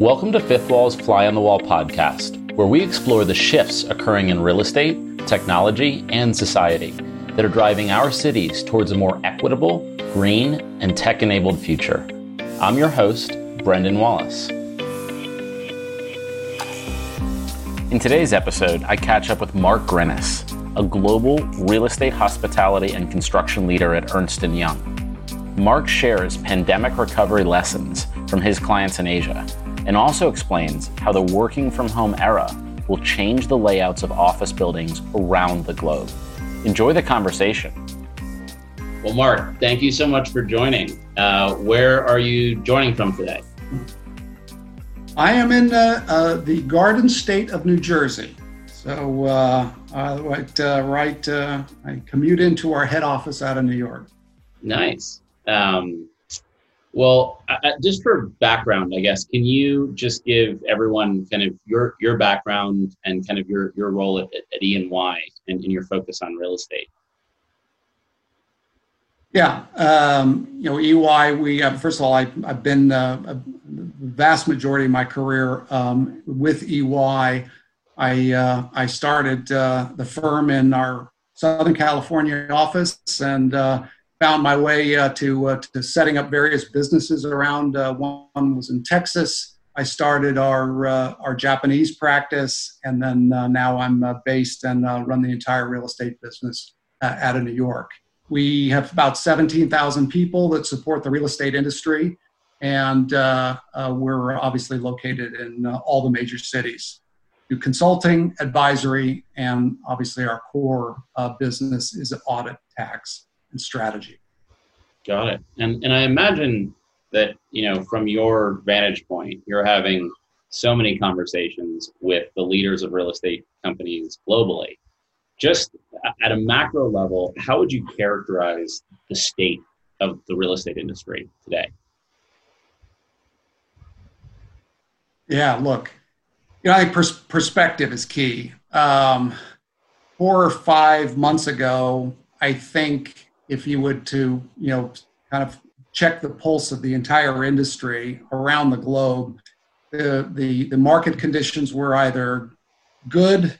Welcome to Fifth Wall's Fly on the Wall podcast, where we explore the shifts occurring in real estate, technology, and society that are driving our cities towards a more equitable, green, and tech enabled future. I'm your host, Brendan Wallace. In today's episode, I catch up with Mark Grinis, a global real estate hospitality and construction leader at Ernst & Young. Mark shares pandemic recovery lessons from his clients in Asia and also explains how the working from home era will change the layouts of office buildings around the globe. Enjoy the conversation. Well, Mark, thank you so much for joining. Uh, where are you joining from today? I am in uh, uh, the Garden State of New Jersey. So, uh, right, uh, right uh, I commute into our head office out of New York. Nice. Um, well, just for background, I guess, can you just give everyone kind of your your background and kind of your your role at, at E and Y and, and your focus on real estate? Yeah, um, you know, EY. We uh, first of all, I, have been uh, a vast majority of my career um, with EY. I uh, I started uh, the firm in our Southern California office and uh, found my way uh, to, uh, to setting up various businesses around. Uh, one was in Texas. I started our, our Japanese practice, and then now I'm based and run the entire real estate business out of New York. We have about 17,000 people that support the real estate industry, and we're obviously located in all the major cities. Do consulting, advisory, and obviously our core uh, business is audit, tax, and strategy. Got it. And and I imagine that you know from your vantage point, you're having so many conversations with the leaders of real estate companies globally. Just at a macro level, how would you characterize the state of the real estate industry today? Yeah, look, you know, I think pers- perspective is key. Um, four or five months ago, I think if you would to you know kind of check the pulse of the entire industry around the globe the the, the market conditions were either good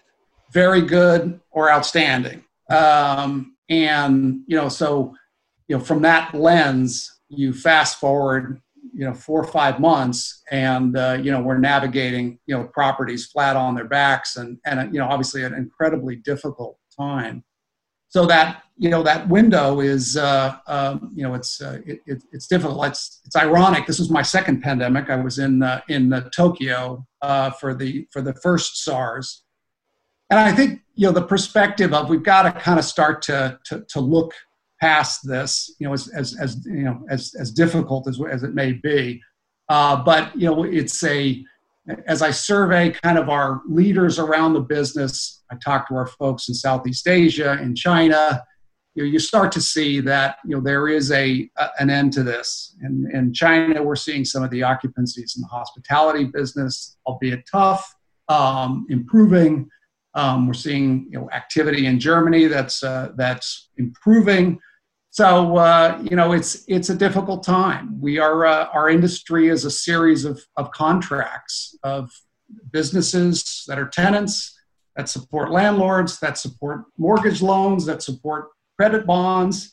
very good or outstanding um, and you know so you know from that lens you fast forward you know four or five months and uh, you know we're navigating you know properties flat on their backs and and you know obviously an incredibly difficult time so that you know that window is uh, um, you know it's uh, it, it, it's difficult. It's it's ironic. This was my second pandemic. I was in uh, in uh, Tokyo uh, for the for the first SARS, and I think you know the perspective of we've got to kind of start to, to to look past this. You know, as as, as you know as as difficult as as it may be, uh, but you know it's a as I survey kind of our leaders around the business, I talk to our folks in Southeast Asia, in China, you, know, you start to see that you know there is a, a an end to this. And in China, we're seeing some of the occupancies in the hospitality business, albeit tough, um, improving. Um, we're seeing you know activity in Germany that's uh, that's improving. So uh, you know it's it's a difficult time. We are uh, our industry is a series of of contracts of businesses that are tenants that support landlords that support mortgage loans that support credit bonds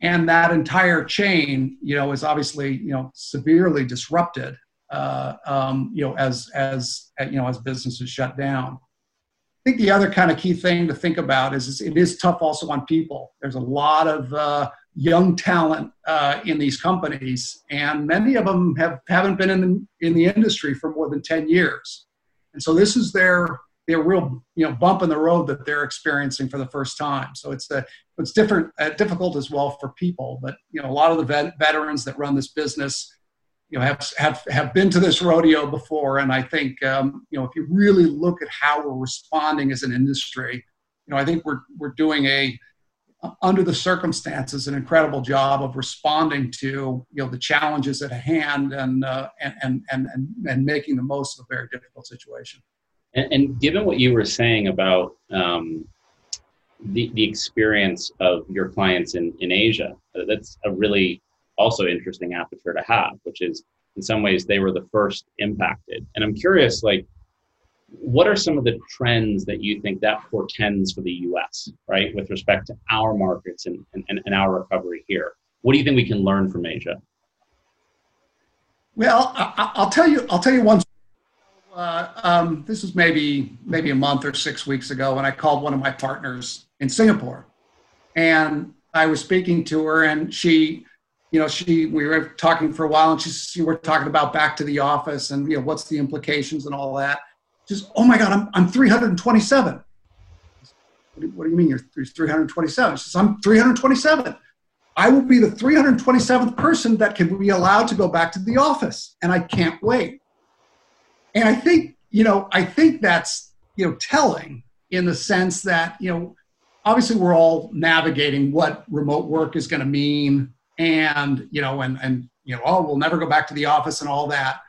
and that entire chain you know is obviously you know severely disrupted uh, um, you know as as you know as businesses shut down I think the other kind of key thing to think about is, is it is tough also on people. There's a lot of uh, young talent uh, in these companies, and many of them have haven't been in the, in the industry for more than ten years, and so this is their their real you know bump in the road that they're experiencing for the first time. So it's the it's different uh, difficult as well for people, but you know a lot of the vet, veterans that run this business you know have have have been to this rodeo before and i think um, you know if you really look at how we're responding as an industry you know i think we're we're doing a under the circumstances an incredible job of responding to you know the challenges at hand and uh, and, and and and making the most of a very difficult situation and, and given what you were saying about um, the, the experience of your clients in, in Asia. That's a really also interesting aperture to have, which is in some ways they were the first impacted. And I'm curious, like, what are some of the trends that you think that portends for the US, right, with respect to our markets and, and, and our recovery here? What do you think we can learn from Asia? Well, I, will tell you. I'll tell you one. Uh, um, this was maybe maybe a month or six weeks ago, when I called one of my partners in Singapore, and I was speaking to her, and she, you know, she we were talking for a while, and she, she we're talking about back to the office, and you know, what's the implications and all that. She's, oh my God, I'm I'm 327. What do, what do you mean you're 327? She says, I'm 327. I will be the 327th person that can be allowed to go back to the office, and I can't wait. And I think, you know, I think that's, you know, telling in the sense that, you know, obviously we're all navigating what remote work is going to mean and, you know, and, and, you know, oh, we'll never go back to the office and all that.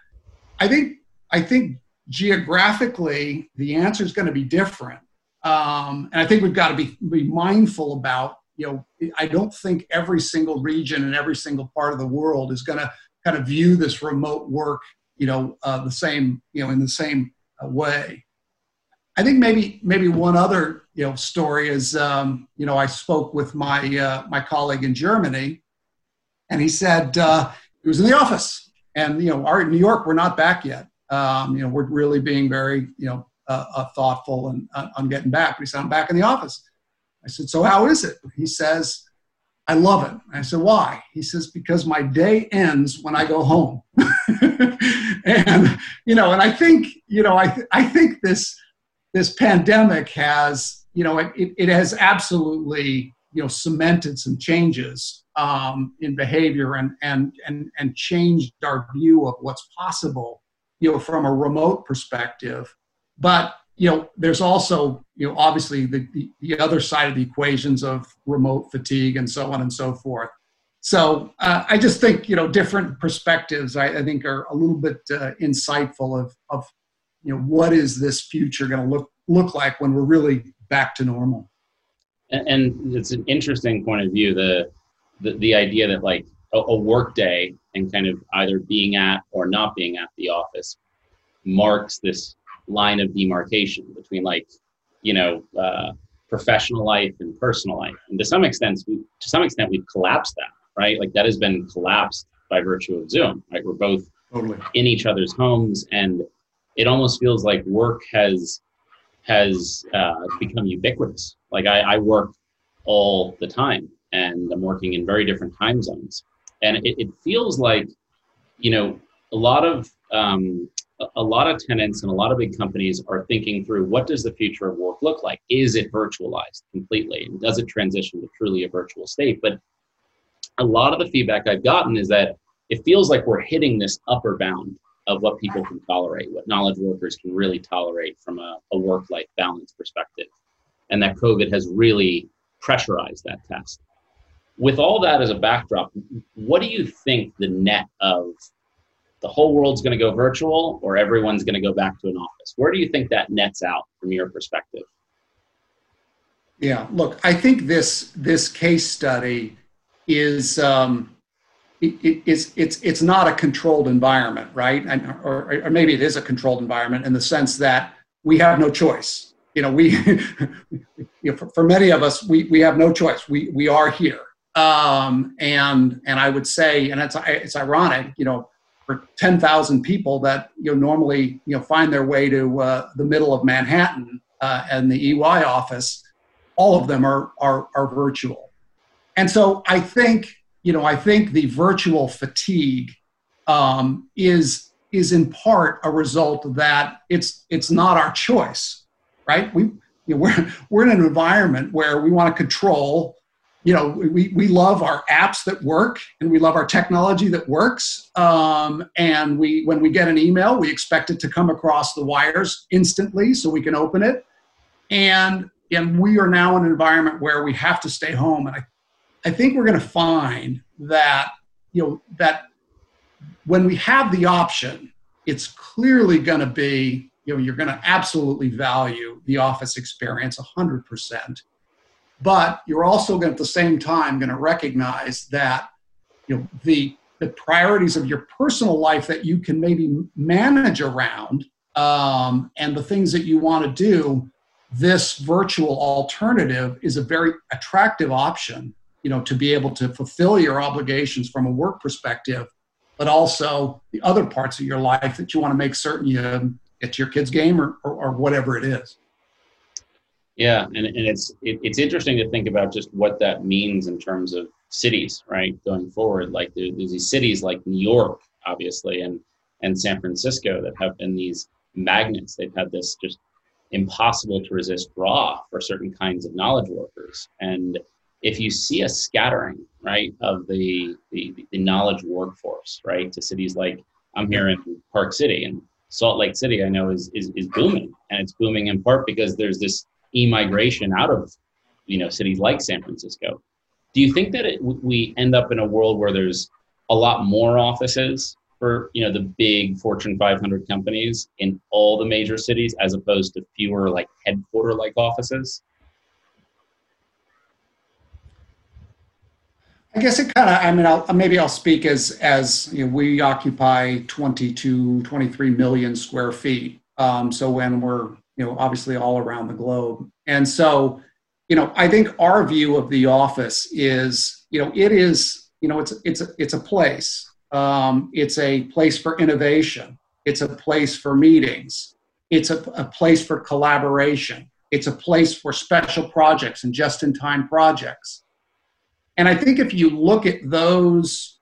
I think, I think geographically the answer is going to be different. Um, and I think we've got to be, be mindful about you know, I don't think every single region and every single part of the world is going to kind of view this remote work, you know, uh, the same, you know, in the same uh, way. I think maybe maybe one other you know story is um, you know I spoke with my uh, my colleague in Germany, and he said uh, he was in the office, and you know our New York we're not back yet. Um, you know we're really being very you know uh, uh thoughtful and uh, on getting back. He said I'm back in the office, I said, So how is it? He says, I love it. I said, Why? He says, Because my day ends when I go home. and, you know, and I think, you know, I, th- I think this, this pandemic has, you know, it, it has absolutely, you know, cemented some changes um, in behavior and, and, and, and changed our view of what's possible, you know, from a remote perspective. But you know, there's also, you know, obviously the, the, the, other side of the equations of remote fatigue and so on and so forth. So uh, I just think, you know, different perspectives, I, I think are a little bit uh, insightful of, of, you know, what is this future going to look, look like when we're really back to normal? And, and it's an interesting point of view, the, the, the idea that like a, a work day and kind of either being at or not being at the office marks this line of demarcation between like you know uh, professional life and personal life. And to some extent we, to some extent we've collapsed that right? Like that has been collapsed by virtue of zoom right? We're both totally. in each other's homes and it almost feels like work has has uh, become ubiquitous. Like I, I work all the time and i'm working in very different time zones and it, it feels like you know a lot of um, a lot of tenants and a lot of big companies are thinking through what does the future of work look like? Is it virtualized completely? And does it transition to truly a virtual state? But a lot of the feedback I've gotten is that it feels like we're hitting this upper bound of what people can tolerate, what knowledge workers can really tolerate from a, a work life balance perspective. And that COVID has really pressurized that test. With all that as a backdrop, what do you think the net of the whole world's going to go virtual or everyone's going to go back to an office? Where do you think that nets out from your perspective? Yeah, look, I think this this case study is um, it, it's it's it's not a controlled environment, right? And, or, or maybe it is a controlled environment in the sense that we have no choice. You know, we you know, for, for many of us, we we have no choice. We we are here, um, and and I would say, and it's it's ironic, you know for 10,000 people that you know normally you know find their way to uh, the middle of Manhattan uh, and the EY office, all of them are, are are virtual, and so I think you know I think the virtual fatigue um, is is in part a result that it's it's not our choice, right? We you know, we're we're in an environment where we want to control you know we, we love our apps that work and we love our technology that works. Um, and we when we get an email we expect it to come across the wires instantly so we can open it. And and we are now in an environment where we have to stay home. And i, I think we're going to find that you know that when we have the option it's clearly going to be you know you're going to absolutely value the office experience 100% but you're also going at the same time going to recognize that you know the the priorities of your personal life that you can maybe manage around um, and the things that you want to do this virtual alternative is a very attractive option you know to be able to fulfill your obligations from a work perspective but also the other parts of your life that you want to make certain you get your kids game or, or, or whatever it is yeah and, and it's it, it's interesting to think about just what that means in terms of cities right going forward. Like there, there's these cities like new york obviously and and san francisco that have been these magnets. They've had this just impossible to resist draw for certain kinds of knowledge workers. And if you see a scattering right of the, the the knowledge workforce right to cities like i'm here in park city and salt lake city i know is is, is booming. And it's booming in part because there's this e-migration out of you know cities like san francisco do you think that it, we end up in a world where there's a lot more offices for you know the big fortune 500 companies in all the major cities as opposed to fewer like headquarter like offices I guess it kind of, I mean, I'll, maybe I'll speak as, as you know, we occupy 22, 23 million square feet. Um, so when we're, you know, obviously all around the globe. And so, you know, I think our view of the office is, you know, it is, you know, it's, it's, it's a place. Um, it's a place for innovation. It's a place for meetings. It's a, a place for collaboration. It's a place for special projects and just in time projects and I think if you look at those,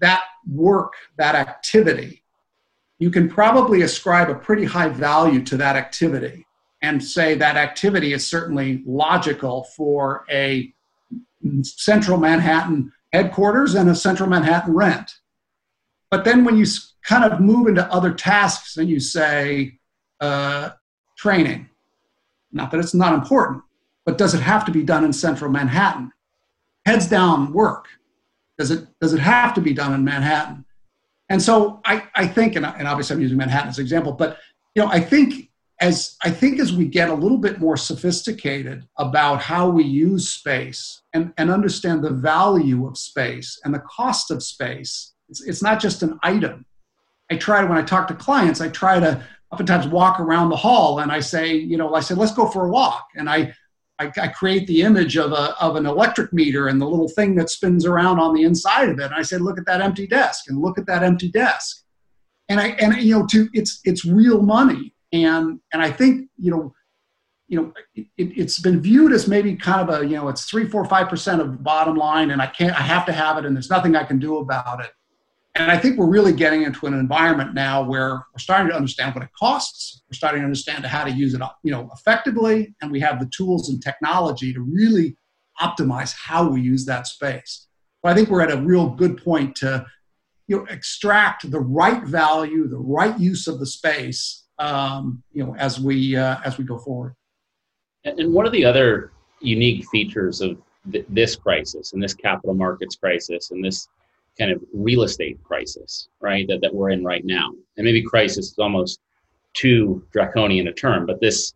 that work, that activity, you can probably ascribe a pretty high value to that activity and say that activity is certainly logical for a central Manhattan headquarters and a central Manhattan rent. But then when you kind of move into other tasks and you say uh, training, not that it's not important, but does it have to be done in central Manhattan? heads down work? Does it, does it have to be done in Manhattan? And so I, I think, and, and obviously I'm using Manhattan as an example, but you know, I think as I think as we get a little bit more sophisticated about how we use space and, and understand the value of space and the cost of space, it's, it's not just an item. I try when I talk to clients, I try to oftentimes walk around the hall and I say, you know, I say, let's go for a walk. And I I, I, create the image of, a, of an electric meter and the little thing that spins around on the inside of it. And I said, look at that empty desk and look at that empty desk. And I, and you know, to, it's, it's real money. And, and I think, you know, you know, it, has been viewed as maybe kind of a, you know, it's three, four, five percent of bottom line, and I can't, I have to have it, and there's nothing I can do about it. And I think we're really getting into an environment now where we're starting to understand what it costs. We're starting to understand how to use it, you know, effectively, and we have the tools and technology to really optimize how we use that space. But I think we're at a real good point to, you know, extract the right value, the right use of the space, um, you know, as we uh, as we go forward. And one of the other unique features of th- this crisis and this capital markets crisis and this kind of real estate crisis, right, that, that we're in right now. And maybe crisis is almost too draconian a term, but this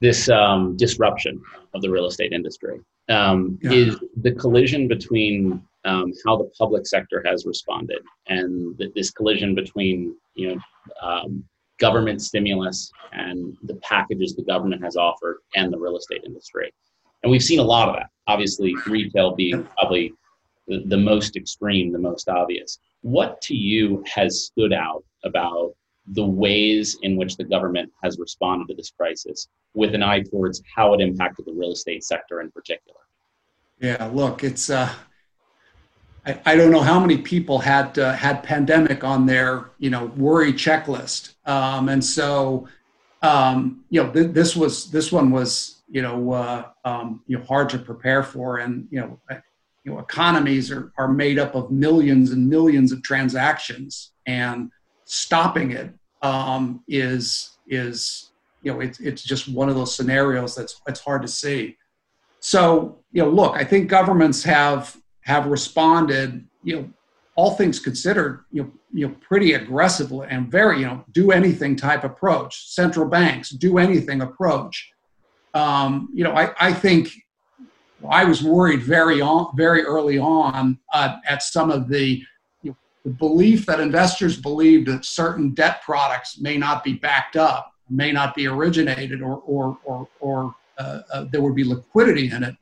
this um, disruption of the real estate industry um, yeah. is the collision between um, how the public sector has responded and th- this collision between you know um, government stimulus and the packages the government has offered and the real estate industry and we've seen a lot of that obviously retail being probably the, most extreme, the most obvious. What to you has stood out about the ways in which the government has responded to this crisis with an eye towards how it impacted the real estate sector in particular? Yeah, look, it's uh, I, I don't know how many people had uh, had pandemic on their you know worry checklist, um, and so um, you know th- this was this one was you know uh, um, you know hard to prepare for, and you know you know, economies are, are made up of millions and millions of transactions, and stopping it um, is is you know it's it's just one of those scenarios that's it's hard to see. So you know, look, I think governments have have responded. You know, all things considered, you know, you know, pretty aggressively and very you know do anything type approach. Central banks do anything approach. Um, you know, I, I think I was worried very on, very early on uh, at some of the, you know, the belief that investors believed that certain debt products may not be backed up, may not be originated, or or or, or uh, uh, there would be liquidity in it.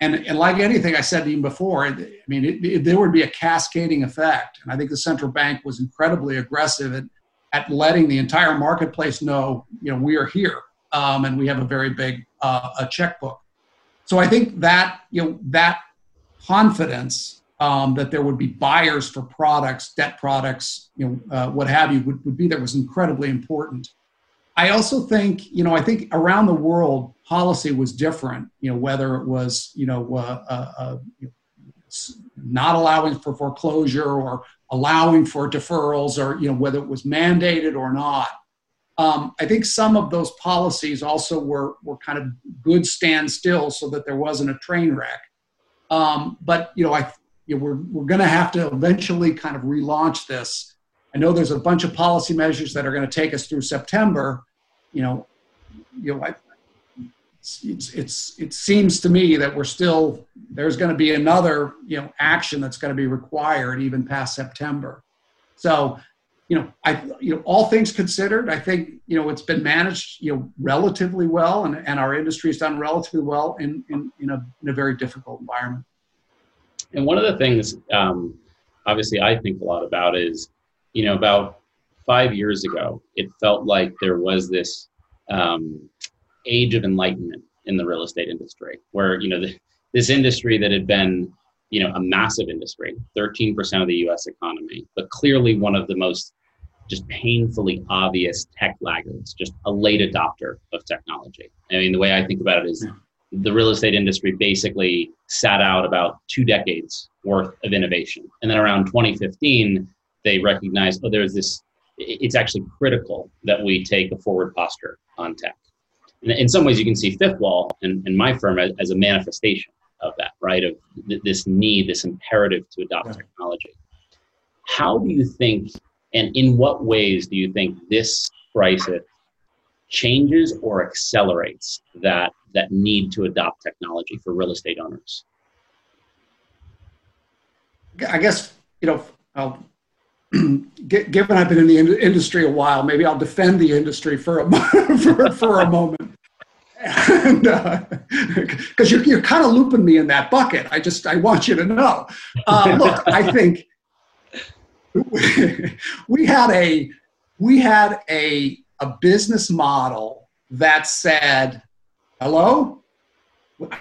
And, and like anything I said to you before, I mean, it, it, there would be a cascading effect. And I think the central bank was incredibly aggressive at, at letting the entire marketplace know, you know, we are here um, and we have a very big uh, a checkbook. So I think that you know that confidence um, that there would be buyers for products, debt products, you know, uh, what have you, would, would be that was incredibly important. I also think, you know, I think around the world, policy was different. You know, whether it was, you know, uh, uh, uh not allowing for foreclosure or allowing for deferrals, or you know, whether it was mandated or not. Um, I think some of those policies also were, were kind of good standstill so that there wasn't a train wreck. Um, but you know, I you know, we're we're going to have to eventually kind of relaunch this. I know there's a bunch of policy measures that are going to take us through September. You know, you know, I, it's, it's it seems to me that we're still there's going to be another you know action that's going to be required even past September. So you know, I, you know, all things considered, I think, you know, it's been managed, you know, relatively well, and, and our industry has done relatively well in, in, in, a, in a very difficult environment. And one of the things, um, obviously, I think a lot about is, you know, about five years ago, it felt like there was this um, age of enlightenment in the real estate industry, where you know the, this industry that had been you know a massive industry 13% of the us economy but clearly one of the most just painfully obvious tech laggards just a late adopter of technology. I mean the way i think about it is the real estate industry basically sat out about two decades worth of innovation. And then around 2015 they recognized oh there's this it's actually critical that we take a forward posture on tech. In some ways you can see fifth wall and, and my firm as, as a manifestation of that, right? Of th- this need, this imperative to adopt yeah. technology. How do you think, and in what ways do you think this crisis changes or accelerates that that need to adopt technology for real estate owners? I guess you know. I'll, given I've been in the industry a while, maybe I'll defend the industry for a for, for a moment because uh, you're, you're kind of looping me in that bucket. I just i want you to know. Uh, look i think we had a we had a a business model that said hello?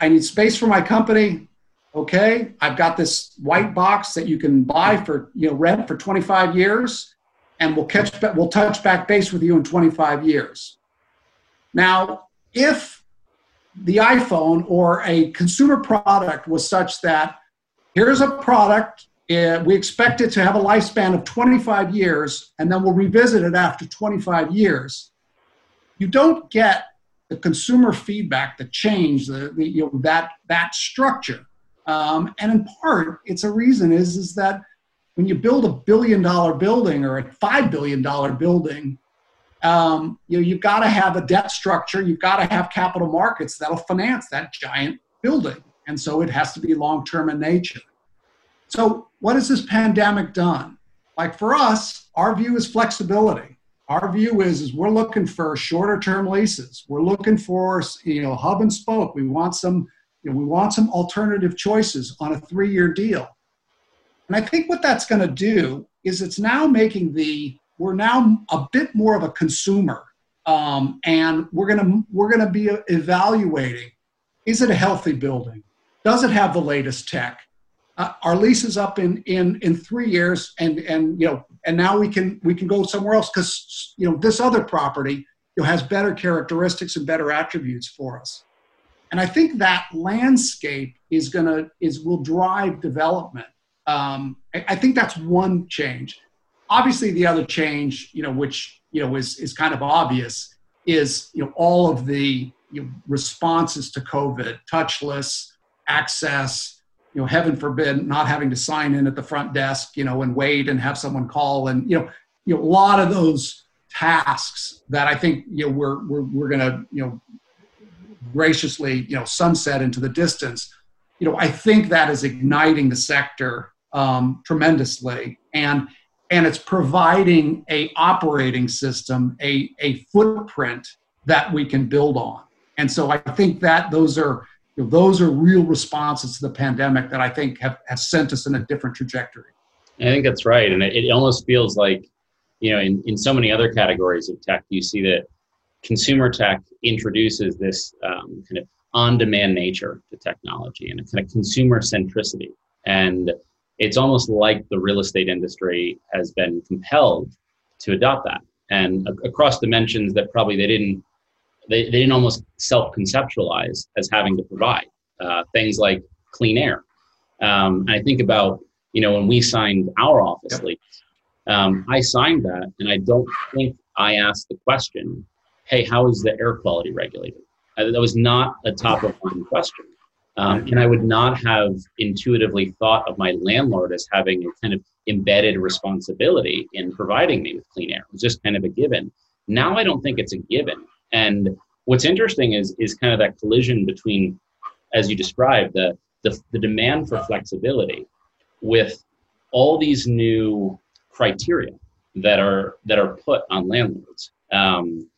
I need space for my company. Okay i've got this white box that you can buy for you know rent for 25 years and we'll catch back we'll touch back base with you in 25 years. Now if the iPhone or a consumer product was such that here's a product, uh, we expect it to have a lifespan of 25 years, and then we'll revisit it after 25 years, you don't get the consumer feedback, the change, the, the you know, that, that structure. Um, and in part, it's a reason is, is that when you build a billion dollar building or a five billion dollar building, um, you know, you've got to have a debt structure. You've got to have capital markets that'll finance that giant building. And so it has to be long term in nature. So, what has this pandemic done? Like for us, our view is flexibility. Our view is, is we're looking for shorter term leases. We're looking for you know hub and spoke. We want some you know, we want some alternative choices on a three year deal. And I think what that's going to do is it's now making the we're now a bit more of a consumer um, and we're going to we're to be evaluating is it a healthy building? Does it have the latest tech? Uh, our lease is up in in in three years and and you know and now we can we can go somewhere else because you know this other property you know, has better characteristics and better attributes for us. And i think that landscape is going to is will drive development. Um, I, I think that's one change obviously the other change you know which you know is is kind of obvious is you know all of the you know, responses to covid touchless access you know heaven forbid not having to sign in at the front desk you know and wait and have someone call and you know you know a lot of those tasks that i think you know we're we're, we're going to you know graciously, you know, sunset into the distance, you know, I think that is igniting the sector um, tremendously, and and it's providing a operating system, a a footprint that we can build on. And so I think that those are you know, those are real responses to the pandemic that I think have, have sent us in a different trajectory. I think that's right, and it, it almost feels like you know in, in so many other categories of tech, you see that consumer tech introduces this um, kind of on-demand nature to technology and a kind of consumer centricity and it's almost like the real estate industry has been compelled to adopt that. And across dimensions that probably they didn't they, they didn't almost self-conceptualize as having to provide uh, things like clean air. Um, and i think about you know when we signed our office yep. lease um, i signed that and i don't think i asked the question hey how is the air quality regulated? Uh, that was not a top of mind question um, and I would not have intuitively thought of my landlord as having a kind of embedded responsibility in providing me with clean air. It was just kind of a given. Now I don't think it's a given. And what's interesting is is kind of that collision between, as you described, the the, the demand for flexibility with all these new criteria that are that are put on landlords. Um,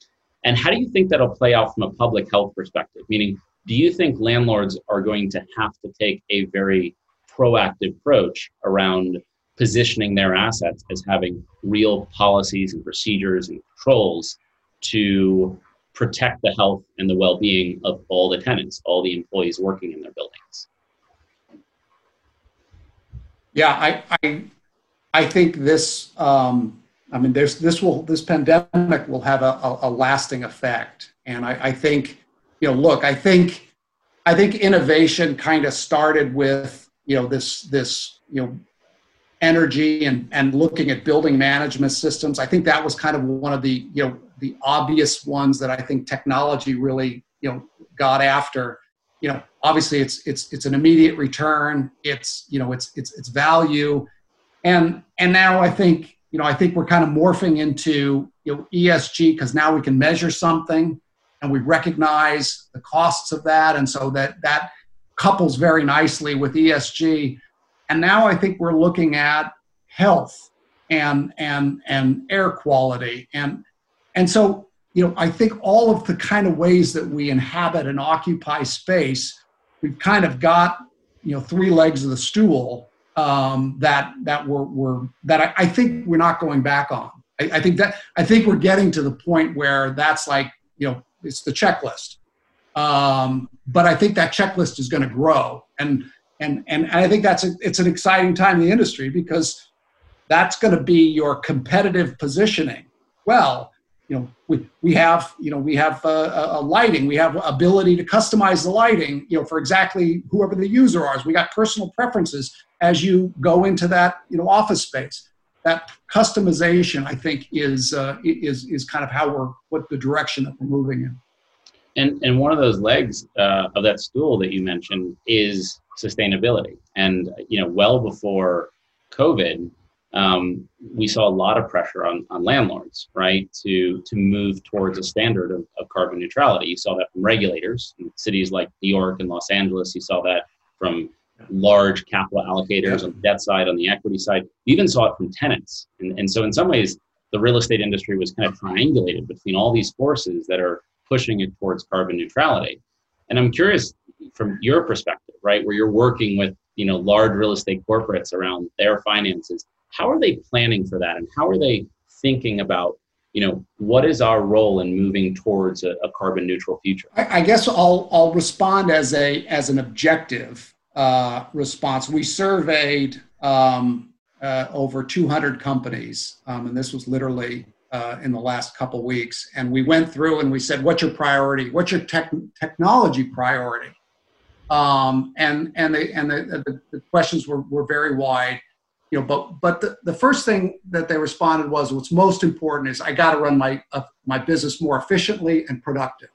and how do you think that'll play out from a public health perspective? Meaning, do you think landlords are going to have to take a very proactive approach around positioning their assets as having real policies and procedures and controls to protect the health and the well-being of all the tenants, all the employees working in their buildings? Yeah, I I, I think this. Um, I mean, there's this will this pandemic will have a, a, a lasting effect, and I, I think you know, look, I think I think innovation kind of started with you know this this you know energy and and looking at building management systems. I think that was kind of one of the you know the obvious ones that I think technology really you know got after. You know, obviously it's it's it's an immediate return. It's you know it's it's it's value, and and now I think you know I think we're kind of morphing into you know ESG because now we can measure something and we recognize the costs of that. And so that that couples very nicely with esg and now i think we're looking at health and and and air quality. And and so you know i think all of the kind of ways that we inhabit and occupy space we've kind of got you know three legs of the stool um, that that we're, we're that I, I, think we're not going back on. I, I think that i think we're getting to the point where that's like you know it's the checklist. Um, but I think that checklist is going to grow, and and and I think that's a, it's an exciting time in the industry because that's going to be your competitive positioning. Well, you know, we, we have you know we have a, a lighting, we have ability to customize the lighting, you know, for exactly whoever the user is. We got personal preferences as you go into that you know office space that customization, I think, is uh, is is kind of how we're what the direction that we're moving in. And and one of those legs uh, of that stool that you mentioned is sustainability. And you know, well before COVID, um, we saw a lot of pressure on, on landlords, right, to to move towards a standard of, of carbon neutrality. You saw that from regulators in cities like New York and Los Angeles. You saw that from large capital allocators on the debt side, on the equity side. We even saw it from tenants. And, and so, in some ways, the real estate industry was kind of triangulated between all these forces that are pushing it towards carbon neutrality. And I'm curious from your perspective, right, where you're working with you know large real estate corporates around their finances, how are they planning for that, and how are they thinking about you know what is our role in moving towards a, a carbon neutral future? I, I guess I'll I'll respond as a as an objective uh, response. We surveyed um, uh, over 200 companies, um, and this was literally uh, in the last couple weeks. And we went through and we said, "What's your priority? What's your tech- technology priority?" Um, and and the and the, the, the, questions were, were very wide, you know. But but the, the first thing that they responded was, "What's most important is I got to run my uh, my business more efficiently and productive."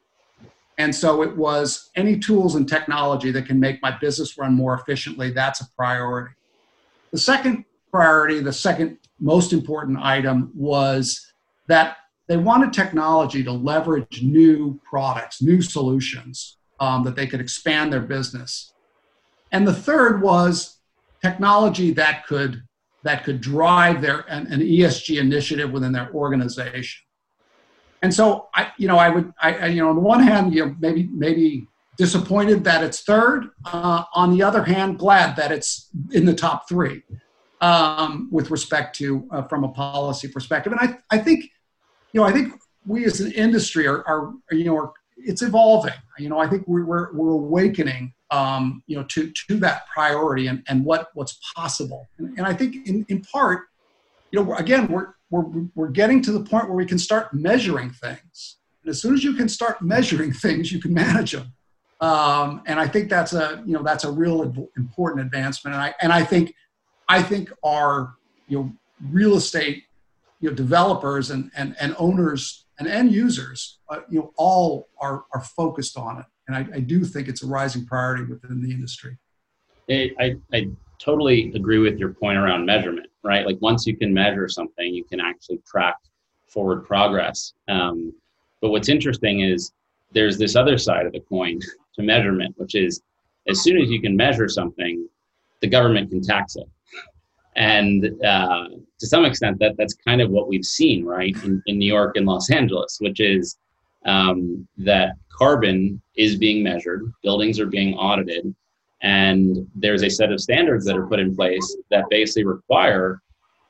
And so it was any tools and technology that can make my business run more efficiently, that's a priority. The second priority, the second most important item was that they wanted technology to leverage new products, new solutions um, that they could expand their business. And the third was technology that could that could drive their an, an ESG initiative within their organization. And so I, you know, I would, I, I, you know, on the one hand, you know, maybe maybe disappointed that it's third. Uh, on the other hand, glad that it's in the top three um, with respect to uh, from a policy perspective. And I, I think, you know, I think we as an industry are, are you know, are, it's evolving. You know, I think we're, we're, we're awakening, um, you know, to, to that priority and, and what, what's possible. And, and I think in, in part, you know, again, we're, we're, we're getting to the point where we can start measuring things. And as soon as you can start measuring things, you can manage them. Um, and I think that's a, you know, that's a real important advancement. And I, and I think I think our you know real estate you know developers and and, and owners and end users uh, you know all are are focused on it, and I, I do think it's a rising priority within the industry. I, I totally agree with your point around measurement, right? Like once you can measure something, you can actually track forward progress. Um, but what's interesting is there's this other side of the coin to measurement, which is as soon as you can measure something, the government can tax it. And uh, to some extent, that that's kind of what we've seen, right, in, in New York and Los Angeles, which is um, that carbon is being measured, buildings are being audited, and there's a set of standards that are put in place that basically require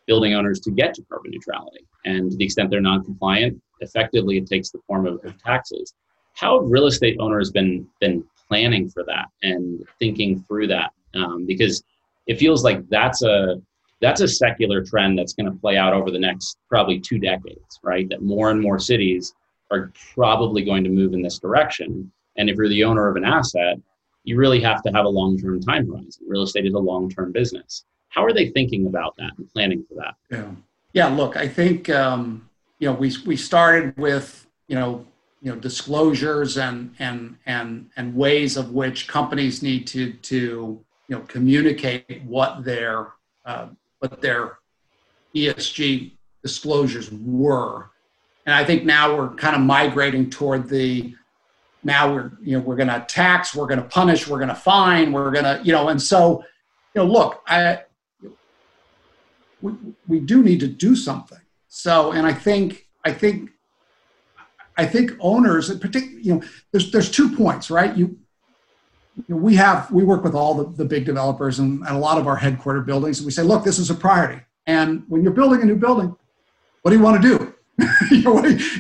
building owners to get to carbon neutrality. And to the extent they're non-compliant, effectively it takes the form of, of taxes. How have real estate owners been been planning for that and thinking through that? Um, because it feels like that's a that's a secular trend that's going to play out over the next probably two decades, right? That more and more cities are probably going to move in this direction. And if you're the owner of an asset, you really have to have a long term time horizon. Real estate is a long term business. How are they thinking about that and planning for that? Yeah. Yeah. Look, I think, um, you know, we, we started with, you know, you know, disclosures and, and, and, and ways of which companies need to, to, you know, communicate what their, uh, what their ESG disclosures were. And I think now we're kind of migrating toward the now we're you know we're going to tax, we're going to punish, we're going to fine, we're going to you know, and so you know, look, I we, we do need to do something. So, and I think I think I think owners, in particular, you know, there's there's two points, right? You you know, we have we work with all the, the big developers and, and a lot of our headquarter buildings and we say look this is a priority and when you're building a new building what do you want to do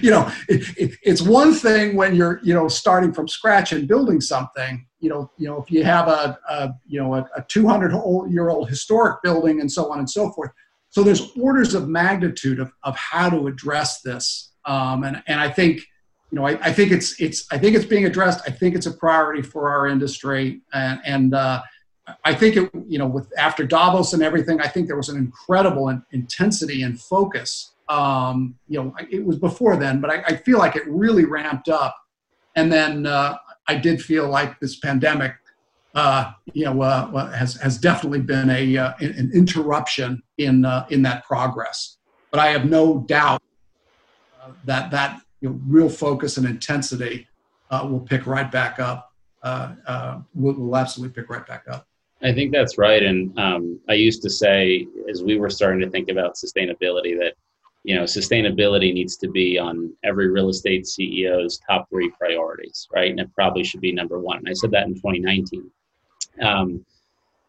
you know, it, it, it's one thing when you're you know starting from scratch and building something you know you know if you have a, a you know a, a 200 year old historic building and so on and so forth so there's orders of magnitude of, of how to address this um, and, and i think you know, I, I, think it's it's I think it's being addressed. I think it's a priority for our industry, and, and uh, I think it, you know, with after Davos and everything, I think there was an incredible in, intensity and focus. Um, you know, it was before then, but I, I, feel like it really ramped up, and then uh, I did feel like this pandemic, uh, you know, uh, has has definitely been a uh, an interruption in uh, in that progress. But I have no doubt that that you know, real focus and intensity uh, will pick right back up. Uh, uh, will, will absolutely pick right back up. I think that's right. And um, I used to say, as we were starting to think about sustainability, that you know sustainability needs to be on every real estate CEO's top three priorities, right? And it probably should be number one. And I said that in 2019. Um,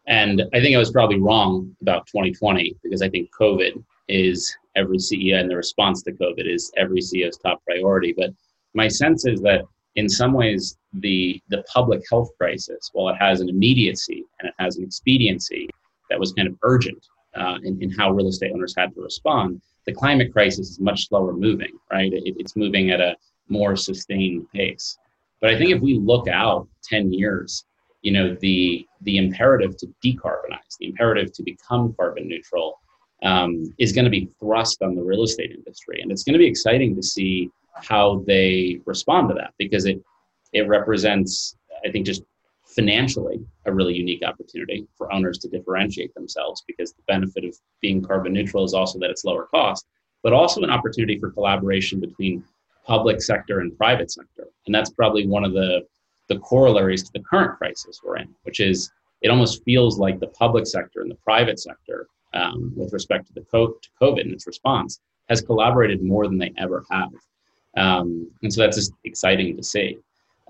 and I think I was probably wrong about 2020 because I think COVID is every CEO and the response to COVID is every CEO's top priority. But my sense is that in some ways, the the public health crisis, while it has an immediacy and it has an expediency that was kind of urgent uh, in, in how real estate owners had to respond, the climate crisis is much slower moving, right? It, it's moving at a more sustained pace. But I think if we look out 10 years, you know, the the imperative to decarbonize, the imperative to become carbon neutral um, is going to be thrust on the real estate industry. And it's going to be exciting to see how they respond to that because it, it represents, I think, just financially a really unique opportunity for owners to differentiate themselves because the benefit of being carbon neutral is also that it's lower cost, but also an opportunity for collaboration between public sector and private sector. And that's probably one of the the corollaries to the current crisis we're in, which is it almost feels like the public sector and the private sector, um, with respect to the to COVID and its response, has collaborated more than they ever have. Um, and so that's just exciting to see.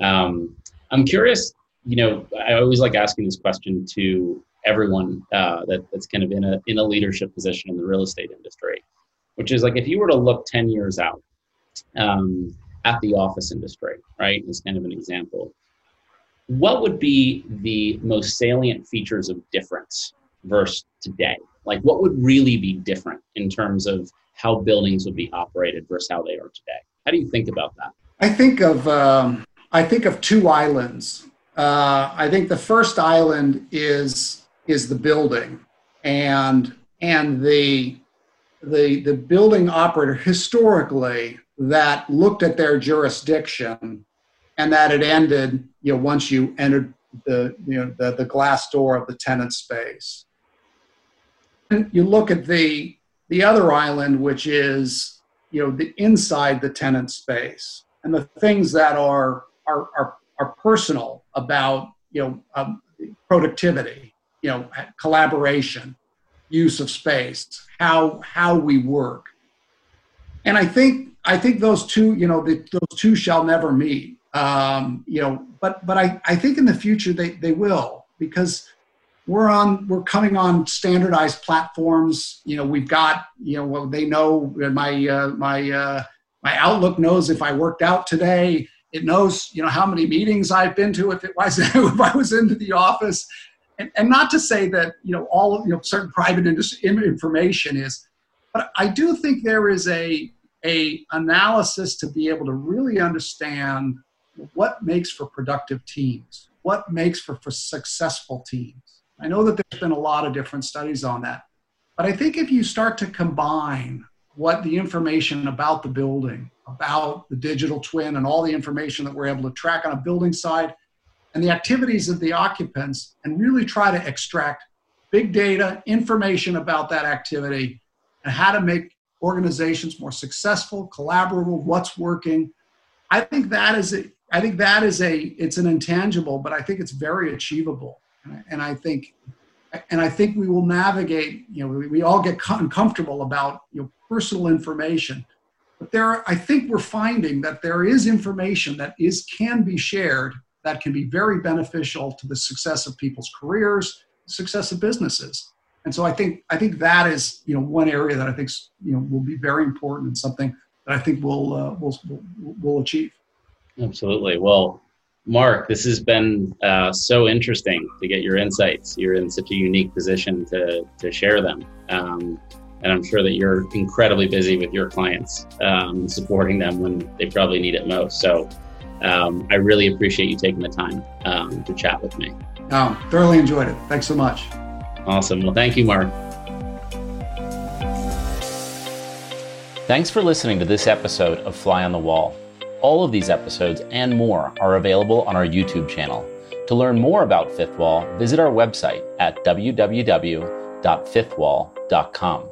Um, I'm curious, you know, I always like asking this question to everyone uh, that, that's kind of in a, in a leadership position in the real estate industry, which is like if you were to look 10 years out um, at the office industry, right, as kind of an example, what would be the most salient features of difference versus today? Like what would really be different in terms of how buildings would be operated versus how they are today? How do you think about that? I think of um, I think of two islands. Uh, I think the first island is is the building, and and the the the building operator historically that looked at their jurisdiction, and that it ended. You know, once you entered the you know the, the glass door of the tenant space. And you look at the the other island, which is you know the inside the tenant space and the things that are are are, are personal about you know um, productivity you know collaboration use of space how how we work. And i think i think those two you know the, those two shall never meet. Um, you know but but i i think in the future they they will because we're on we're coming on standardized platforms. You know we've got you know well they know my uh, my uh, my outlook knows if i worked out today it knows you know how many meetings i've been to if it was if i was into the office and, and not to say that you know all of you know certain private information is but i do think there is a a analysis to be able to really understand what makes for productive teams what makes for, for successful teams I know that there's been a lot of different studies on that. But I think if you start to combine what the information about the building, about the digital twin, and all the information that we're able to track on a building side, and the activities of the occupants, and really try to extract big data, information about that activity, and how to make organizations more successful, collaborative, what's working. I think that is a, I think that is a, it's an intangible, but I think it's very achievable and I think and I think we will navigate. You know, we, we all get uncomfortable about you know personal information, but there, are, I think we're finding that there is information that is can be shared that can be very beneficial to the success of people's careers, success of businesses. And so I think I think that is you know one area that I think you know will be very important and something that I think we'll uh, we'll, we'll achieve. Absolutely. Well, Mark, this has been uh, so interesting to get your insights. You're in such a unique position to, to share them. Um, and I'm sure that you're incredibly busy with your clients, um, supporting them when they probably need it most. So um, I really appreciate you taking the time um, to chat with me. Oh, thoroughly enjoyed it. Thanks so much. Awesome. Well, thank you, Mark. Thanks for listening to this episode of Fly on the Wall. All of these episodes and more are available on our YouTube channel. To learn more about Fifth Wall, visit our website at www.fifthwall.com.